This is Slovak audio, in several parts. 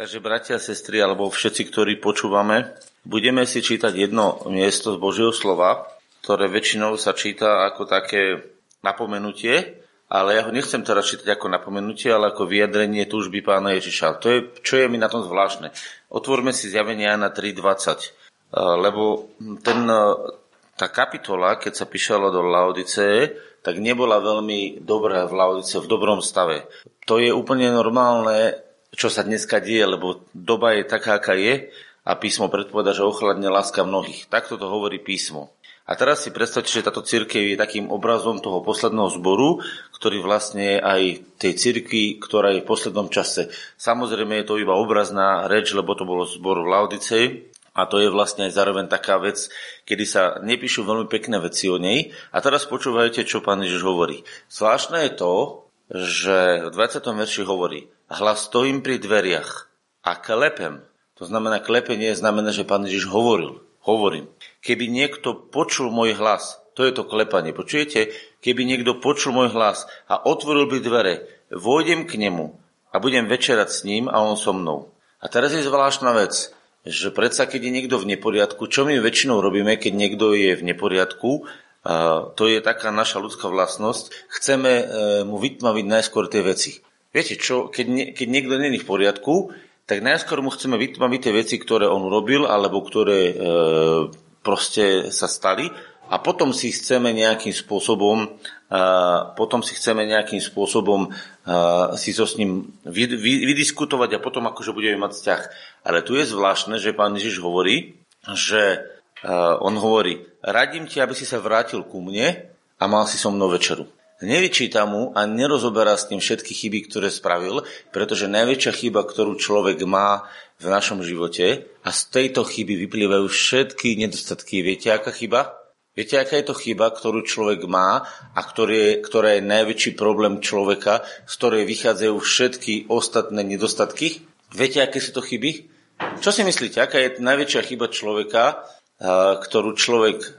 Takže bratia sestry, alebo všetci, ktorí počúvame, budeme si čítať jedno miesto z Božieho slova, ktoré väčšinou sa číta ako také napomenutie, ale ja ho nechcem teraz čítať ako napomenutie, ale ako vyjadrenie túžby pána Ježiša. To je, čo je mi na tom zvláštne. Otvorme si zjavenie na 3.20, eh, lebo ten, tá kapitola, keď sa píšala do Laodice, tak nebola veľmi dobrá v Laodice, v dobrom stave. To je úplne normálne čo sa dneska deje, lebo doba je taká, aká je a písmo predpoveda, že ochladne láska mnohých. Takto to hovorí písmo. A teraz si predstavte, že táto církev je takým obrazom toho posledného zboru, ktorý vlastne je aj tej církvi, ktorá je v poslednom čase. Samozrejme je to iba obrazná reč, lebo to bolo zbor v Laudicei, a to je vlastne aj zároveň taká vec, kedy sa nepíšu veľmi pekné veci o nej. A teraz počúvajte, čo pán Ježiš hovorí. Zvláštne je to, že v 20. verši hovorí, hlas stojím pri dveriach a klepem. To znamená, klepenie znamená, že pán Ježiš hovoril. Hovorím. Keby niekto počul môj hlas, to je to klepanie. Počujete? Keby niekto počul môj hlas a otvoril by dvere, vôjdem k nemu a budem večerať s ním a on so mnou. A teraz je zvláštna vec, že predsa keď je niekto v neporiadku, čo my väčšinou robíme, keď niekto je v neporiadku, to je taká naša ľudská vlastnosť. Chceme e, mu vytmaviť najskôr tie veci. Viete čo, keď, nie, keď niekto není v poriadku, tak najskôr mu chceme vytmaviť tie veci, ktoré on urobil, alebo ktoré e, proste sa stali a potom si chceme nejakým spôsobom a potom si chceme nejakým spôsobom si so s ním vydiskutovať a potom akože budeme mať vzťah. Ale tu je zvláštne, že pán Ježiš hovorí, že on hovorí, radím ti, aby si sa vrátil ku mne a mal si so mnou večeru. Nevyčíta mu a nerozoberá s ním všetky chyby, ktoré spravil, pretože najväčšia chyba, ktorú človek má v našom živote a z tejto chyby vyplývajú všetky nedostatky. Viete, aká chyba? Viete, aká je to chyba, ktorú človek má a ktoré, ktorá je najväčší problém človeka, z ktorej vychádzajú všetky ostatné nedostatky? Viete, aké sú to chyby? Čo si myslíte, aká je najväčšia chyba človeka, ktorú človek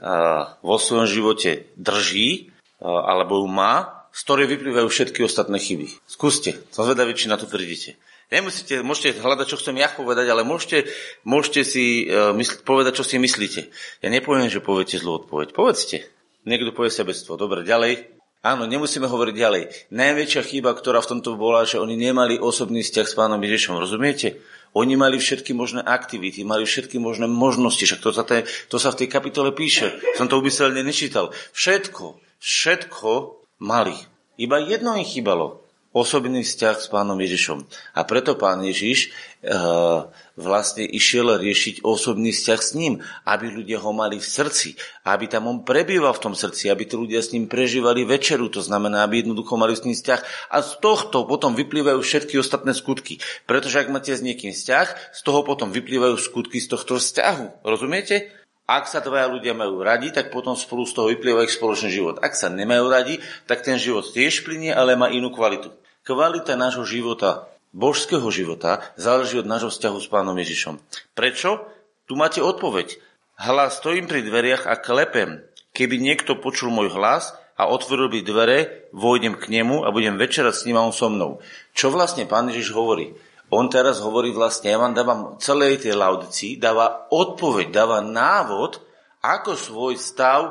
vo svojom živote drží alebo ju má, z ktorej vyplývajú všetky ostatné chyby. Skúste, som zvedavý, či na to tvrdíte. Nemusíte, môžete hľadať, čo chcem ja povedať, ale môžete, môžete si mysl, povedať, čo si myslíte. Ja nepoviem, že poviete zlú odpoveď. Povedzte. Niekto povie sebectvo. Dobre, ďalej. Áno, nemusíme hovoriť ďalej. Najväčšia chyba, ktorá v tomto bola, že oni nemali osobný vzťah s pánom Ježišom. Rozumiete? Oni mali všetky možné aktivity, mali všetky možné možnosti, však to sa, te, to sa v tej kapitole píše. Som to umyselne nečítal. Všetko, všetko mali. Iba jedno im chýbalo osobný vzťah s pánom Ježišom. A preto pán Ježiš e, vlastne išiel riešiť osobný vzťah s ním, aby ľudia ho mali v srdci, aby tam on prebýval v tom srdci, aby tí ľudia s ním prežívali večeru, to znamená, aby jednoducho mali s ním vzťah. A z tohto potom vyplývajú všetky ostatné skutky. Pretože ak máte s niekým vzťah, z toho potom vyplývajú skutky z tohto vzťahu. Rozumiete? Ak sa dvaja ľudia majú radi, tak potom spolu z toho vyplýva ich spoločný život. Ak sa nemajú radi, tak ten život tiež plinie, ale má inú kvalitu. Kvalita nášho života, božského života, záleží od nášho vzťahu s pánom Ježišom. Prečo? Tu máte odpoveď. Hlas stojím pri dveriach a klepem. Keby niekto počul môj hlas a otvoril by dvere, vojdem k nemu a budem večerať s ním a on so mnou. Čo vlastne pán Ježiš hovorí? On teraz hovorí vlastne, ja vám dávam celej tej laudicii, dáva odpoveď, dáva návod, ako svoj stav e,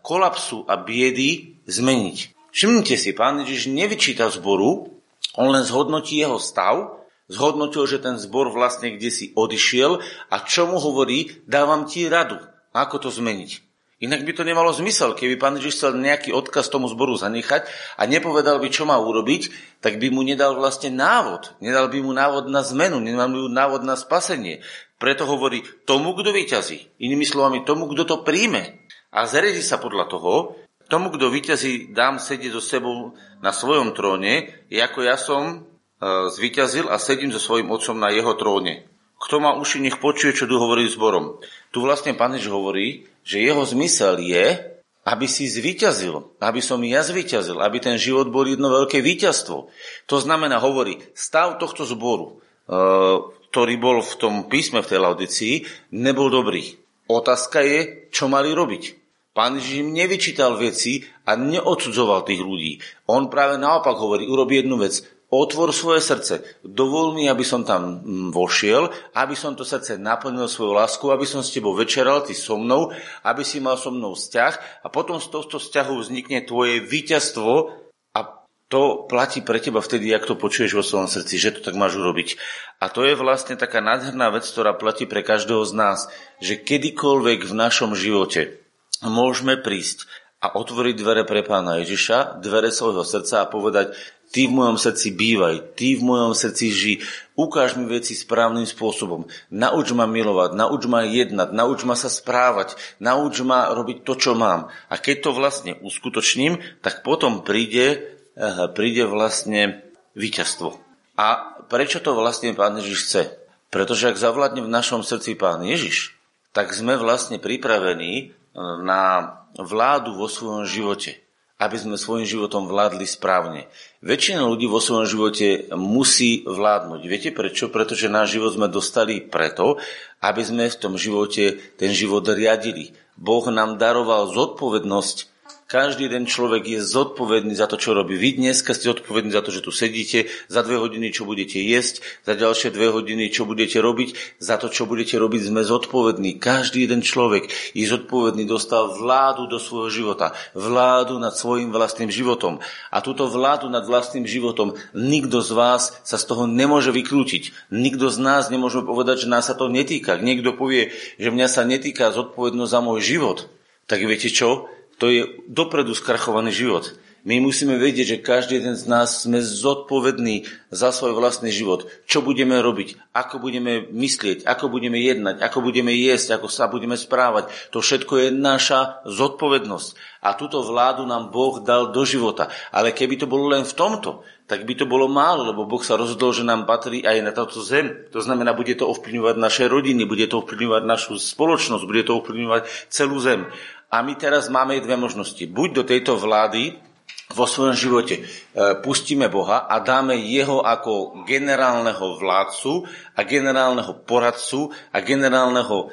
kolapsu a biedy zmeniť. Všimnite si, pán Ježiš nevyčíta zboru, on len zhodnotí jeho stav, zhodnotil, že ten zbor vlastne kde si odišiel a čo mu hovorí, dávam ti radu, ako to zmeniť. Inak by to nemalo zmysel, keby pán Ježiš chcel nejaký odkaz tomu zboru zanechať a nepovedal by, čo má urobiť, tak by mu nedal vlastne návod. Nedal by mu návod na zmenu, nedal by mu návod na spasenie. Preto hovorí tomu, kto vyťazí. Inými slovami, tomu, kto to príjme. A zariadi sa podľa toho, tomu, kto vyťazí, dám sedieť so sebou na svojom tróne, ako ja som e, zvyťazil a sedím so svojím otcom na jeho tróne. Kto má uši, nech počuje, čo tu hovorí zborom. Tu vlastne pán hovorí, že jeho zmysel je, aby si zvyťazil, aby som ja zvyťazil, aby ten život bol jedno veľké víťazstvo. To znamená, hovorí, stav tohto zboru, e, ktorý bol v tom písme v tej laudicii, nebol dobrý. Otázka je, čo mali robiť. Pán Ježiš im nevyčítal veci a neodsudzoval tých ľudí. On práve naopak hovorí, urobi jednu vec, Otvor svoje srdce. Dovol mi, aby som tam mm, vošiel, aby som to srdce naplnil svoju lásku, aby som s tebou večeral, ty so mnou, aby si mal so mnou vzťah a potom z tohto vzťahu vznikne tvoje víťazstvo a to platí pre teba vtedy, ak to počuješ vo svojom srdci, že to tak máš urobiť. A to je vlastne taká nádherná vec, ktorá platí pre každého z nás, že kedykoľvek v našom živote môžeme prísť a otvoriť dvere pre pána Ježiša, dvere svojho srdca a povedať, Ty v mojom srdci bývaj, ty v mojom srdci ži, ukáž mi veci správnym spôsobom, nauč ma milovať, nauč ma jednať, nauč ma sa správať, nauč ma robiť to, čo mám. A keď to vlastne uskutočním, tak potom príde, eh, príde vlastne víťazstvo. A prečo to vlastne pán Ježiš chce? Pretože ak zavládne v našom srdci pán Ježiš, tak sme vlastne pripravení na vládu vo svojom živote aby sme svojim životom vládli správne. Väčšina ľudí vo svojom živote musí vládnuť. Viete prečo? Pretože náš život sme dostali preto, aby sme v tom živote ten život riadili. Boh nám daroval zodpovednosť každý jeden človek je zodpovedný za to, čo robí. Vy dneska ste zodpovední za to, že tu sedíte, za dve hodiny, čo budete jesť, za ďalšie dve hodiny, čo budete robiť, za to, čo budete robiť, sme zodpovední. Každý jeden človek je zodpovedný, dostal vládu do svojho života, vládu nad svojim vlastným životom. A túto vládu nad vlastným životom nikto z vás sa z toho nemôže vyklúčiť. Nikto z nás nemôže povedať, že nás sa to netýka. Niekto povie, že mňa sa netýka zodpovednosť za môj život, tak viete čo? To je dopredu skrachovaný život. My musíme vedieť, že každý jeden z nás sme zodpovední za svoj vlastný život. Čo budeme robiť, ako budeme myslieť, ako budeme jednať, ako budeme jesť, ako sa budeme správať. To všetko je naša zodpovednosť. A túto vládu nám Boh dal do života. Ale keby to bolo len v tomto, tak by to bolo málo, lebo Boh sa rozhodol, že nám patrí aj na táto zem. To znamená, bude to ovplyvňovať naše rodiny, bude to ovplyvňovať našu spoločnosť, bude to ovplyvňovať celú zem. A my teraz máme dve možnosti. Buď do tejto vlády vo svojom živote e, pustíme Boha a dáme Jeho ako generálneho vládcu a generálneho poradcu a generálneho, e,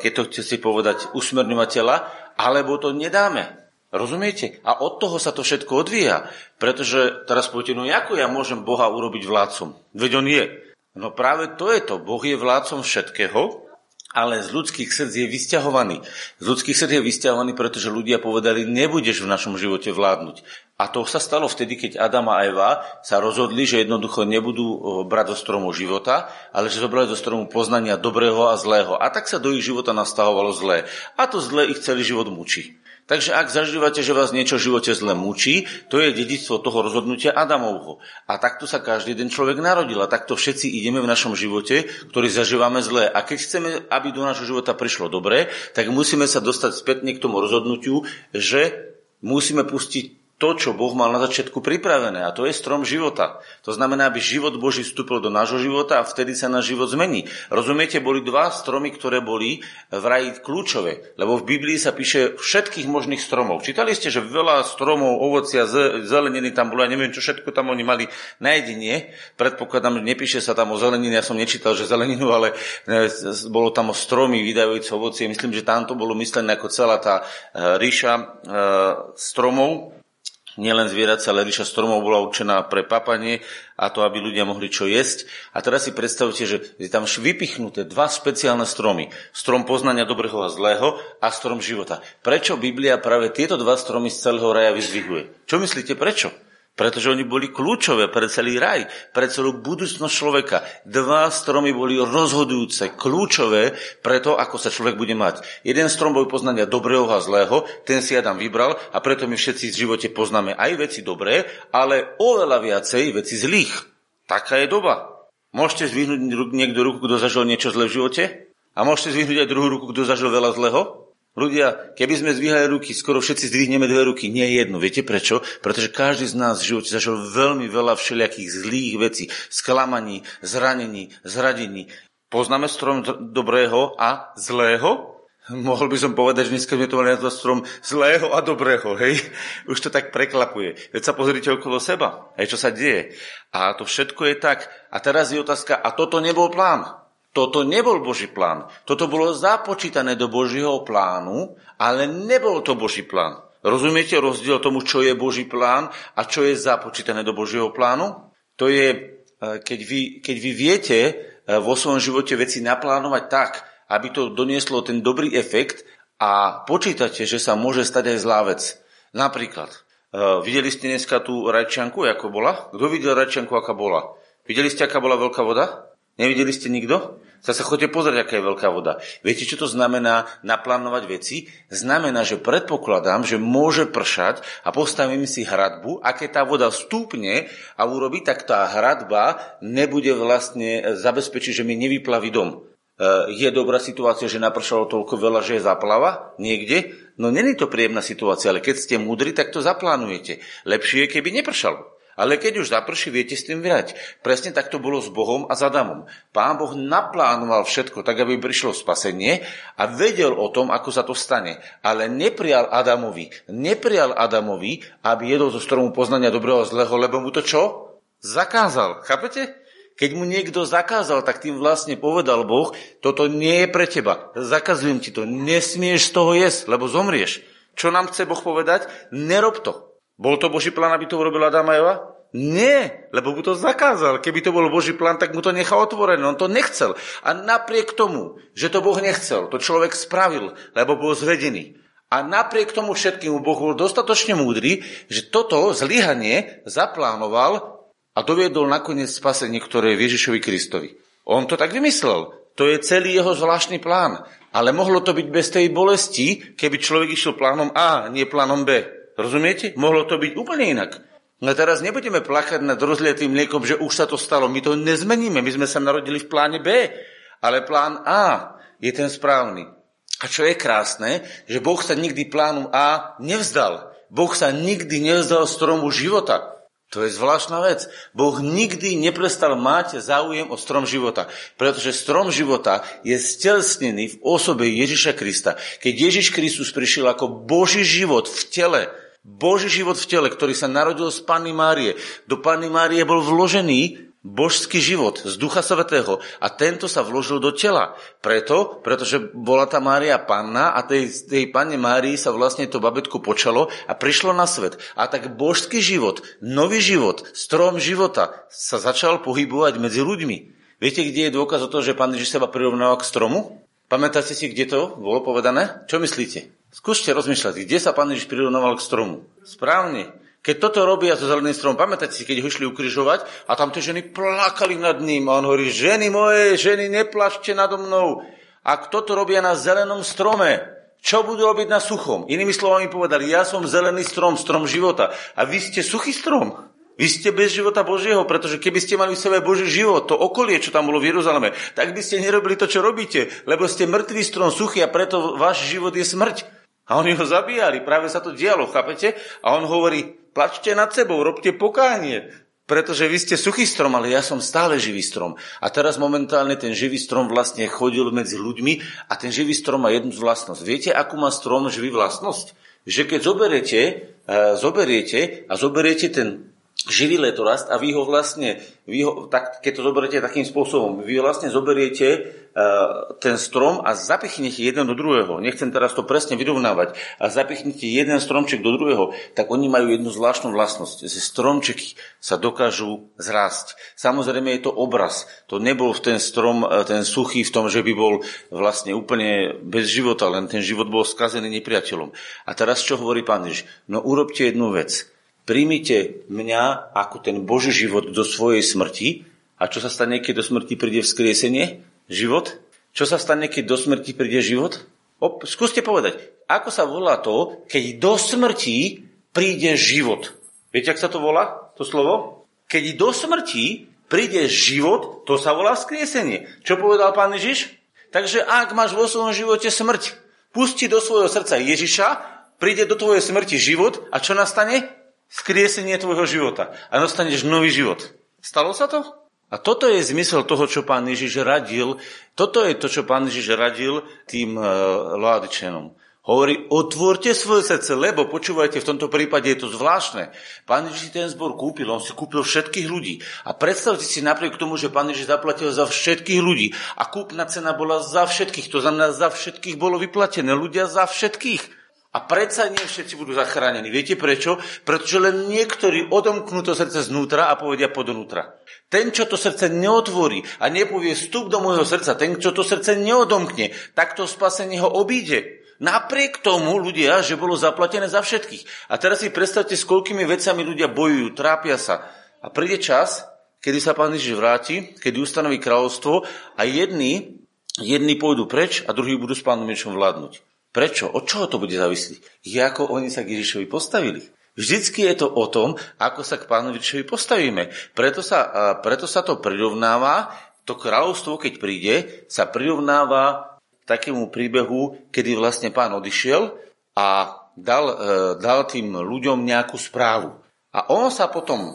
keď to chce si povedať, usmerňovateľa, alebo to nedáme. Rozumiete? A od toho sa to všetko odvíja. Pretože teraz poviete, no ako ja môžem Boha urobiť vládcom? Veď on je. No práve to je to. Boh je vládcom všetkého, ale z ľudských srdc je vysťahovaný. Z ľudských srdc je vysťahovaný, pretože ľudia povedali, nebudeš v našom živote vládnuť. A to sa stalo vtedy, keď Adam a Eva sa rozhodli, že jednoducho nebudú brať zo stromu života, ale že zobrali zo stromu poznania dobrého a zlého. A tak sa do ich života nastahovalo zlé. A to zlé ich celý život mučí. Takže ak zažívate, že vás niečo v živote zle mučí, to je dedictvo toho rozhodnutia Adamovho. A takto sa každý jeden človek narodil. A takto všetci ideme v našom živote, ktorý zažívame zle. A keď chceme, aby do nášho života prišlo dobré, tak musíme sa dostať spätne k tomu rozhodnutiu, že musíme pustiť to, čo Boh mal na začiatku pripravené, a to je strom života. To znamená, aby život Boží vstúpil do nášho života a vtedy sa náš život zmení. Rozumiete, boli dva stromy, ktoré boli v raji kľúčové, lebo v Biblii sa píše všetkých možných stromov. Čítali ste, že veľa stromov, ovocia, zeleniny tam bolo, ja neviem, čo všetko tam oni mali na jedine. Predpokladám, nepíše sa tam o zelenine, ja som nečítal, že zeleninu, ale e, bolo tam o stromy vydajúce ovocie. Myslím, že tam to bolo myslené ako celá tá e, ríša e, stromov, nielen zvieracia, ale ríša stromov bola určená pre papanie a to, aby ľudia mohli čo jesť. A teraz si predstavte, že je tam vypichnuté dva špeciálne stromy. Strom poznania dobrého a zlého a strom života. Prečo Biblia práve tieto dva stromy z celého raja vyzvihuje? Čo myslíte, prečo? Pretože oni boli kľúčové pre celý raj, pre celú budúcnosť človeka. Dva stromy boli rozhodujúce, kľúčové pre to, ako sa človek bude mať. Jeden strom bol poznania dobrého a zlého, ten si Adam vybral a preto my všetci v živote poznáme aj veci dobré, ale oveľa viacej veci zlých. Taká je doba. Môžete zvihnúť niekto ruku, kto zažil niečo zlé v živote? A môžete zvihnúť aj druhú ruku, kto zažil veľa zlého? Ľudia, keby sme zdvíhali ruky, skoro všetci zdvihneme dve ruky, nie jednu. Viete prečo? Pretože každý z nás v živote zažil veľmi veľa všelijakých zlých vecí, sklamaní, zranení, zradení. Poznáme strom dobrého a zlého? Mohol by som povedať, že dneska sme to mali na strom zlého a dobrého, hej? Už to tak preklapuje. Veď sa pozrite okolo seba, hej, čo sa deje. A to všetko je tak. A teraz je otázka, a toto nebol plán. Toto nebol Boží plán. Toto bolo započítané do Božieho plánu, ale nebol to Boží plán. Rozumiete rozdiel tomu, čo je Boží plán a čo je započítané do Božieho plánu? To je, e, keď vy, keď vy viete e, vo svojom živote veci naplánovať tak, aby to donieslo ten dobrý efekt a počítate, že sa môže stať aj zlá vec. Napríklad, uh, videli ste dneska tú rajčianku, ako bola? Kto videl rajčianku, aká bola? Videli ste, aká bola veľká voda? Nevideli ste nikto? Zase chodite pozrieť, aká je veľká voda. Viete, čo to znamená naplánovať veci? Znamená, že predpokladám, že môže pršať a postavím si hradbu a keď tá voda vstúpne a urobí, tak tá hradba nebude vlastne zabezpečiť, že mi nevyplaví dom. E, je dobrá situácia, že napršalo toľko veľa, že je zaplava niekde? No není to príjemná situácia, ale keď ste múdri, tak to zaplánujete. Lepšie je, keby nepršalo. Ale keď už zaprší, viete s tým vyrať. Presne tak to bolo s Bohom a s Adamom. Pán Boh naplánoval všetko tak, aby prišlo spasenie a vedel o tom, ako sa to stane. Ale neprial Adamovi, neprial Adamovi, aby jedol zo stromu poznania dobrého a zlého, lebo mu to čo? Zakázal. Chápete? Keď mu niekto zakázal, tak tým vlastne povedal Boh, toto nie je pre teba. Zakazujem ti to. Nesmieš z toho jesť, lebo zomrieš. Čo nám chce Boh povedať? Nerob to. Bol to Boží plán, aby to urobil Adam a Eva? Nie, lebo mu to zakázal. Keby to bol Boží plán, tak mu to nechal otvorené. On to nechcel. A napriek tomu, že to Boh nechcel, to človek spravil, lebo bol zvedený. A napriek tomu všetkému Boh bol dostatočne múdry, že toto zlyhanie zaplánoval a doviedol nakoniec spasenie, ktoré je Ježišovi Kristovi. On to tak vymyslel. To je celý jeho zvláštny plán. Ale mohlo to byť bez tej bolesti, keby človek išiel plánom A, nie plánom B. Rozumiete? Mohlo to byť úplne inak. No teraz nebudeme plakať nad rozliatým mliekom, že už sa to stalo. My to nezmeníme. My sme sa narodili v pláne B. Ale plán A je ten správny. A čo je krásne, že Boh sa nikdy plánu A nevzdal. Boh sa nikdy nevzdal stromu života. To je zvláštna vec. Boh nikdy neprestal mať záujem o strom života, pretože strom života je stelesnený v osobe Ježiša Krista. Keď Ježiš Kristus prišiel ako Boží život v tele, Boží život v tele, ktorý sa narodil z Panny Márie. Do Panny Márie bol vložený božský život z Ducha Svetého a tento sa vložil do tela. Preto, pretože bola tá Mária panna a tej, tej panne Márii sa vlastne to babetko počalo a prišlo na svet. A tak božský život, nový život, strom života sa začal pohybovať medzi ľuďmi. Viete, kde je dôkaz o tom, že pán Ježiš seba prirovnáva k stromu? Pamätáte si, kde to bolo povedané? Čo myslíte? Skúste rozmýšľať, kde sa pán Ježiš prirovnával k stromu. Správne. Keď toto robia so zeleným stromom, pamätáte si, keď ho išli ukrižovať a tam tie ženy plakali nad ním a on hovorí, ženy moje, ženy, neplačte nado mnou. Ak toto robia na zelenom strome, čo budú robiť na suchom? Inými slovami povedali, ja som zelený strom, strom života a vy ste suchý strom. Vy ste bez života Božieho, pretože keby ste mali v sebe Boží život, to okolie, čo tam bolo v Jeruzaleme, tak by ste nerobili to, čo robíte, lebo ste mŕtvý strom suchý a preto váš život je smrť. A oni ho zabíjali, práve sa to dialo, chápete? A on hovorí, plačte nad sebou, robte pokánie, pretože vy ste suchý strom, ale ja som stále živý strom. A teraz momentálne ten živý strom vlastne chodil medzi ľuďmi a ten živý strom má jednu vlastnosť. Viete, akú má strom živý vlastnosť? Že keď zoberiete, uh, zoberiete a zoberiete ten živý letorast a vy ho vlastne, vy ho, tak, keď to zoberiete takým spôsobom, vy vlastne zoberiete uh, ten strom a zapichnete jeden do druhého. Nechcem teraz to presne vyrovnávať. A zapichnete jeden stromček do druhého, tak oni majú jednu zvláštnu vlastnosť. Že stromčeky sa dokážu zrásť. Samozrejme je to obraz. To nebol v ten strom, e, ten suchý v tom, že by bol vlastne úplne bez života, len ten život bol skazený nepriateľom. A teraz čo hovorí pán Ježiš? No urobte jednu vec Príjmite mňa ako ten Boží život do svojej smrti. A čo sa stane, keď do smrti príde vzkriesenie? Život? Čo sa stane, keď do smrti príde život? Op, skúste povedať, ako sa volá to, keď do smrti príde život? Viete, ak sa to volá, to slovo? Keď do smrti príde život, to sa volá vzkriesenie. Čo povedal pán Ježiš? Takže ak máš vo svojom živote smrť, pusti do svojho srdca Ježiša, príde do tvojej smrti život a čo nastane? Skriesenie tvojho života a dostaneš nový život. Stalo sa to? A toto je zmysel toho, čo pán Ježiš radil. Toto je to, čo pán Ježiš radil tým uh, Ládičanom. Hovorí, otvorte svoje srdce, lebo počúvajte, v tomto prípade je to zvláštne. Pán Ježiš si ten zbor kúpil, on si kúpil všetkých ľudí. A predstavte si napriek tomu, že pán Ježiš zaplatil za všetkých ľudí a kúpna cena bola za všetkých, to znamená za všetkých bolo vyplatené, ľudia za všetkých. A predsa nie všetci budú zachránení. Viete prečo? Pretože len niektorí odomknú to srdce znútra a povedia podnútra. Ten, čo to srdce neotvorí a nepovie vstup do môjho srdca, ten, čo to srdce neodomkne, tak to spasenie ho obíde. Napriek tomu ľudia, že bolo zaplatené za všetkých. A teraz si predstavte, s koľkými vecami ľudia bojujú, trápia sa. A príde čas, kedy sa pán Ježiš vráti, kedy ustanoví kráľovstvo a jedni, jedni pôjdu preč a druhí budú s pánom Ježišom vládnuť. Prečo? Od čoho to bude závisliť? Je ako oni sa k Ježišovi postavili. Vždycky je to o tom, ako sa k pánu Ježišovi postavíme. Preto sa, preto sa to prirovnáva, to kráľovstvo, keď príde, sa prirovnáva takému príbehu, kedy vlastne pán odišiel a dal, e, dal tým ľuďom nejakú správu. A on sa potom e,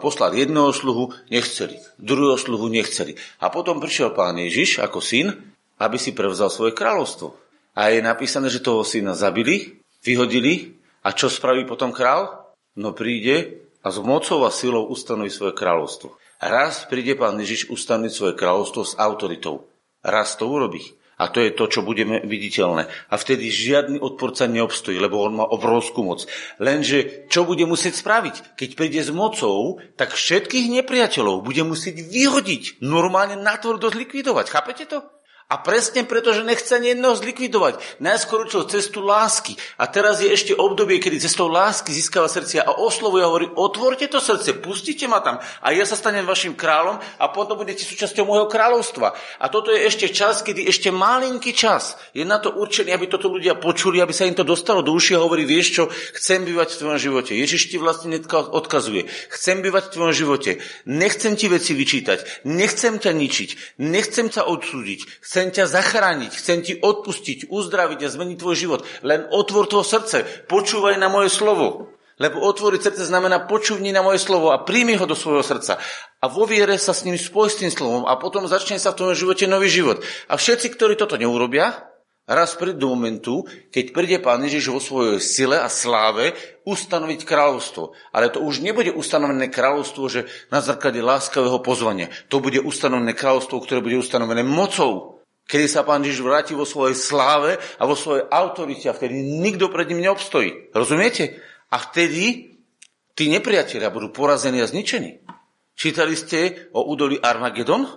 poslal jedného sluhu, nechceli, druhého sluhu nechceli. A potom prišiel pán Ježiš ako syn, aby si prevzal svoje kráľovstvo. A je napísané, že toho syna zabili, vyhodili a čo spraví potom král? No príde a s mocou a silou ustanoví svoje kráľovstvo. Raz príde pán Ježiš ustanoviť svoje kráľovstvo s autoritou. Raz to urobí. A to je to, čo budeme viditeľné. A vtedy žiadny odporca neobstojí, lebo on má obrovskú moc. Lenže čo bude musieť spraviť? Keď príde s mocou, tak všetkých nepriateľov bude musieť vyhodiť. Normálne natvrdo zlikvidovať. Chápete to? A presne preto, že nechce ani jedného zlikvidovať. Najskôr učil cestu lásky. A teraz je ešte obdobie, kedy cestou lásky získava srdcia a oslovuje a hovorí, otvorte to srdce, pustite ma tam a ja sa stanem vašim kráľom a potom budete súčasťou môjho kráľovstva. A toto je ešte čas, kedy ešte malinký čas je na to určený, aby toto ľudia počuli, aby sa im to dostalo do uši a hovorí, vieš čo, chcem bývať v tvojom živote. Ježiš ti vlastne odkazuje. Chcem bývať v tvojom živote. Nechcem ti veci vyčítať. Nechcem ťa ničiť. Nechcem ťa odsúdiť. Chcem Chcem ťa zachrániť, chcem ti odpustiť, uzdraviť a zmeniť tvoj život. Len otvor to srdce, počúvaj na moje slovo. Lebo otvoriť srdce znamená počúvni na moje slovo a príjmi ho do svojho srdca. A vo viere sa s ním spoj s tým slovom a potom začne sa v tom živote nový život. A všetci, ktorí toto neurobia, raz príde do momentu, keď príde Pán Ježiš vo svojej sile a sláve ustanoviť kráľovstvo. Ale to už nebude ustanovené kráľovstvo, že na základe láskavého pozvania. To bude ustanovené kráľovstvo, ktoré bude ustanovené mocou kedy sa pán Ježiš vráti vo svojej sláve a vo svojej autorite a vtedy nikto pred ním neobstojí. Rozumiete? A vtedy tí nepriatelia budú porazení a zničení. Čítali ste o údolí Armagedon?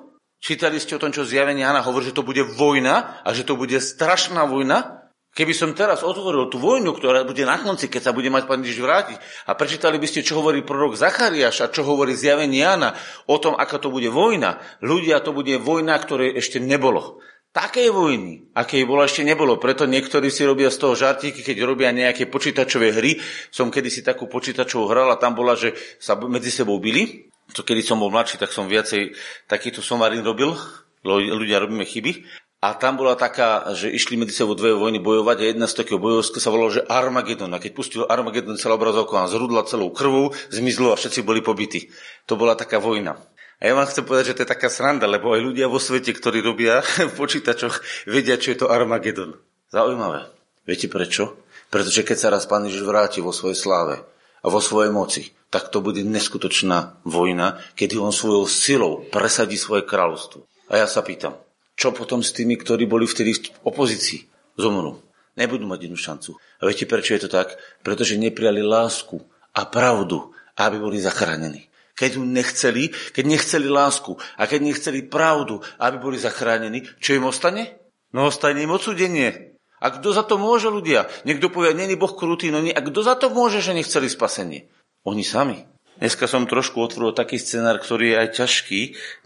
Čítali ste o tom, čo zjavenie Jana hovorí, že to bude vojna a že to bude strašná vojna? Keby som teraz otvoril tú vojnu, ktorá bude na konci, keď sa bude mať pán Ježiš vrátiť a prečítali by ste, čo hovorí prorok Zachariáš a čo hovorí zjavenie Jana o tom, aká to bude vojna. Ľudia, to bude vojna, ktoré ešte nebolo. Takej vojny, akej bola ešte nebolo. Preto niektorí si robia z toho žartíky, keď robia nejaké počítačové hry. Som kedysi takú počítačovú hral a tam bola, že sa medzi sebou bili. To kedy som bol mladší, tak som viacej takýto somarín robil. Ľudia robíme chyby. A tam bola taká, že išli medzi sebou dve vojny bojovať a jedna z takého bojovska sa volala, že Armagedon. A keď pustil Armagedon, celá obrazovka nám zhrudla celou krvou, zmizlo a všetci boli pobití. To bola taká vojna. A ja vám chcem povedať, že to je taká sranda, lebo aj ľudia vo svete, ktorí robia v počítačoch, vedia, čo je to Armagedon. Zaujímavé. Viete prečo? Pretože keď sa raz Pán Ježiš vráti vo svojej sláve a vo svojej moci, tak to bude neskutočná vojna, kedy on svojou silou presadí svoje kráľovstvo. A ja sa pýtam, čo potom s tými, ktorí boli vtedy v opozícii? Zomrú. Nebudú mať jednu šancu. A viete, prečo je to tak? Pretože neprijali lásku a pravdu, aby boli zachránení keď ju nechceli, keď nechceli lásku a keď nechceli pravdu, aby boli zachránení, čo im ostane? No ostane im odsudenie. A kto za to môže ľudia? Niekto povie, není Boh krutý, no nie. A kto za to môže, že nechceli spasenie? Oni sami. Dneska som trošku otvoril taký scenár, ktorý je aj ťažký,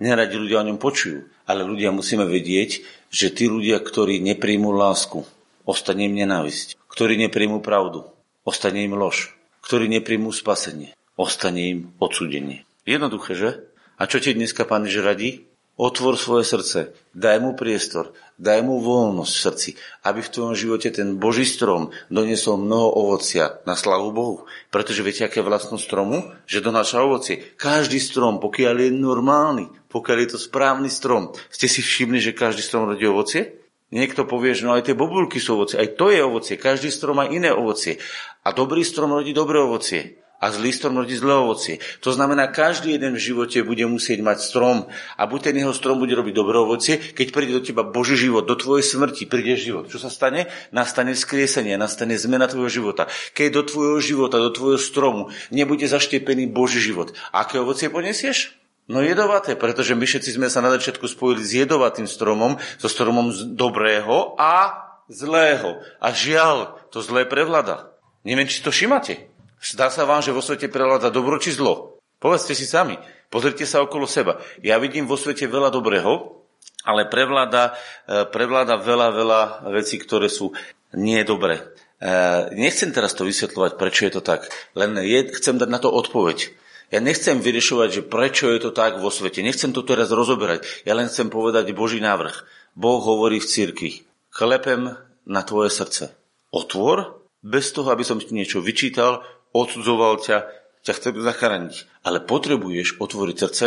neradi ľudia o ňom počujú. Ale ľudia musíme vedieť, že tí ľudia, ktorí nepríjmú lásku, ostane im nenávisť. Ktorí nepríjmú pravdu, ostane im lož. Ktorí nepríjmú spasenie, ostane im odsudenie. Jednoduché, že? A čo ti dneska pán Ježiš radí? Otvor svoje srdce, daj mu priestor, daj mu voľnosť v srdci, aby v tvojom živote ten Boží strom doniesol mnoho ovocia na slavu Bohu. Pretože viete, aké vlastnosť stromu? Že donáša ovocie. Každý strom, pokiaľ je normálny, pokiaľ je to správny strom, ste si všimli, že každý strom rodí ovocie? Niekto povie, že no aj tie bobulky sú ovocie, aj to je ovocie, každý strom má iné ovocie. A dobrý strom rodí dobré ovocie. A zlý strom rodí zlé ovocie. To znamená, každý jeden v živote bude musieť mať strom a buď ten jeho strom bude robiť dobré ovocie, keď príde do teba Boží život, do tvojej smrti príde život. Čo sa stane? Nastane skriesenie, nastane zmena tvojho života. Keď do tvojho života, do tvojho stromu nebude zaštiepený Boží život, aké ovocie ponesieš? No jedovaté, pretože my všetci sme sa na začiatku spojili s jedovatým stromom, so stromom z dobrého a zlého. A žiaľ, to zlé prevlada. Neviem, či to všimáte. Zdá sa vám, že vo svete prevláda dobro či zlo? Povedzte si sami. Pozrite sa okolo seba. Ja vidím vo svete veľa dobrého, ale prevláda, e, prevláda veľa, veľa vecí, ktoré sú nie dobré. E, nechcem teraz to vysvetľovať, prečo je to tak. Len je, chcem dať na to odpoveď. Ja nechcem vyriešovať, že prečo je to tak vo svete. Nechcem to teraz rozoberať. Ja len chcem povedať Boží návrh. Boh hovorí v cirkvi. Klepem na tvoje srdce. Otvor, bez toho, aby som ti niečo vyčítal, odsudzoval ťa, ťa chcem zachrániť. Ale potrebuješ otvoriť srdce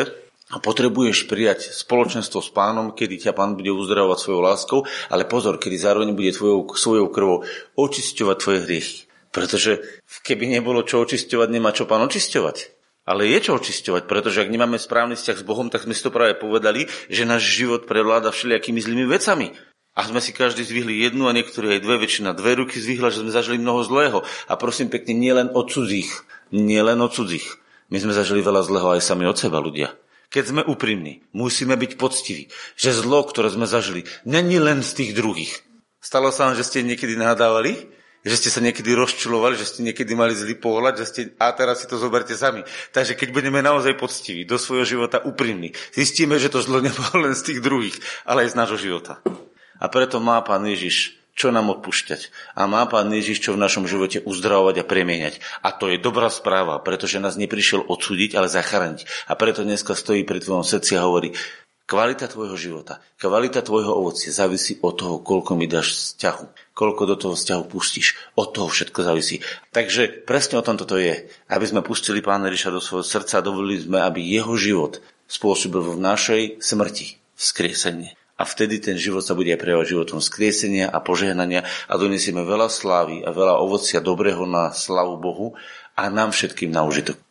a potrebuješ prijať spoločenstvo s pánom, kedy ťa pán bude uzdravovať svojou láskou, ale pozor, kedy zároveň bude tvojou, svojou krvou očisťovať tvoje hriechy. Pretože keby nebolo čo očisťovať, nemá čo pán očisťovať. Ale je čo očisťovať, pretože ak nemáme správny vzťah s Bohom, tak sme si to práve povedali, že náš život prevláda všelijakými zlými vecami. A sme si každý zvihli jednu a niektorí aj dve, väčšina dve ruky zvihla, že sme zažili mnoho zlého. A prosím pekne, nielen od cudzích. Nielen od cudzích. My sme zažili veľa zlého aj sami od seba ľudia. Keď sme úprimní, musíme byť poctiví, že zlo, ktoré sme zažili, není len z tých druhých. Stalo sa vám, že ste niekedy nahádávali? že ste sa niekedy rozčulovali, že ste niekedy mali zlý pohľad, že ste, a teraz si to zoberte sami. Takže keď budeme naozaj poctiví, do svojho života úprimní, zistíme, že to zlo nebolo len z tých druhých, ale aj z nášho života. A preto má Pán Ježiš čo nám odpúšťať. A má Pán Ježiš čo v našom živote uzdravovať a premieňať. A to je dobrá správa, pretože nás neprišiel odsúdiť, ale zachrániť. A preto dneska stojí pri tvojom srdci a hovorí, Kvalita tvojho života, kvalita tvojho ovocia závisí od toho, koľko mi dáš vzťahu, koľko do toho vzťahu pustíš. Od toho všetko závisí. Takže presne o tom toto je. Aby sme pustili Pána Ríša do svojho srdca a dovolili sme, aby jeho život spôsobil v našej smrti vzkriesenie. A vtedy ten život sa bude aj prejavovať životom skriesenia a požehnania a donesieme veľa slávy a veľa ovocia dobrého na slavu Bohu a nám všetkým na užitok.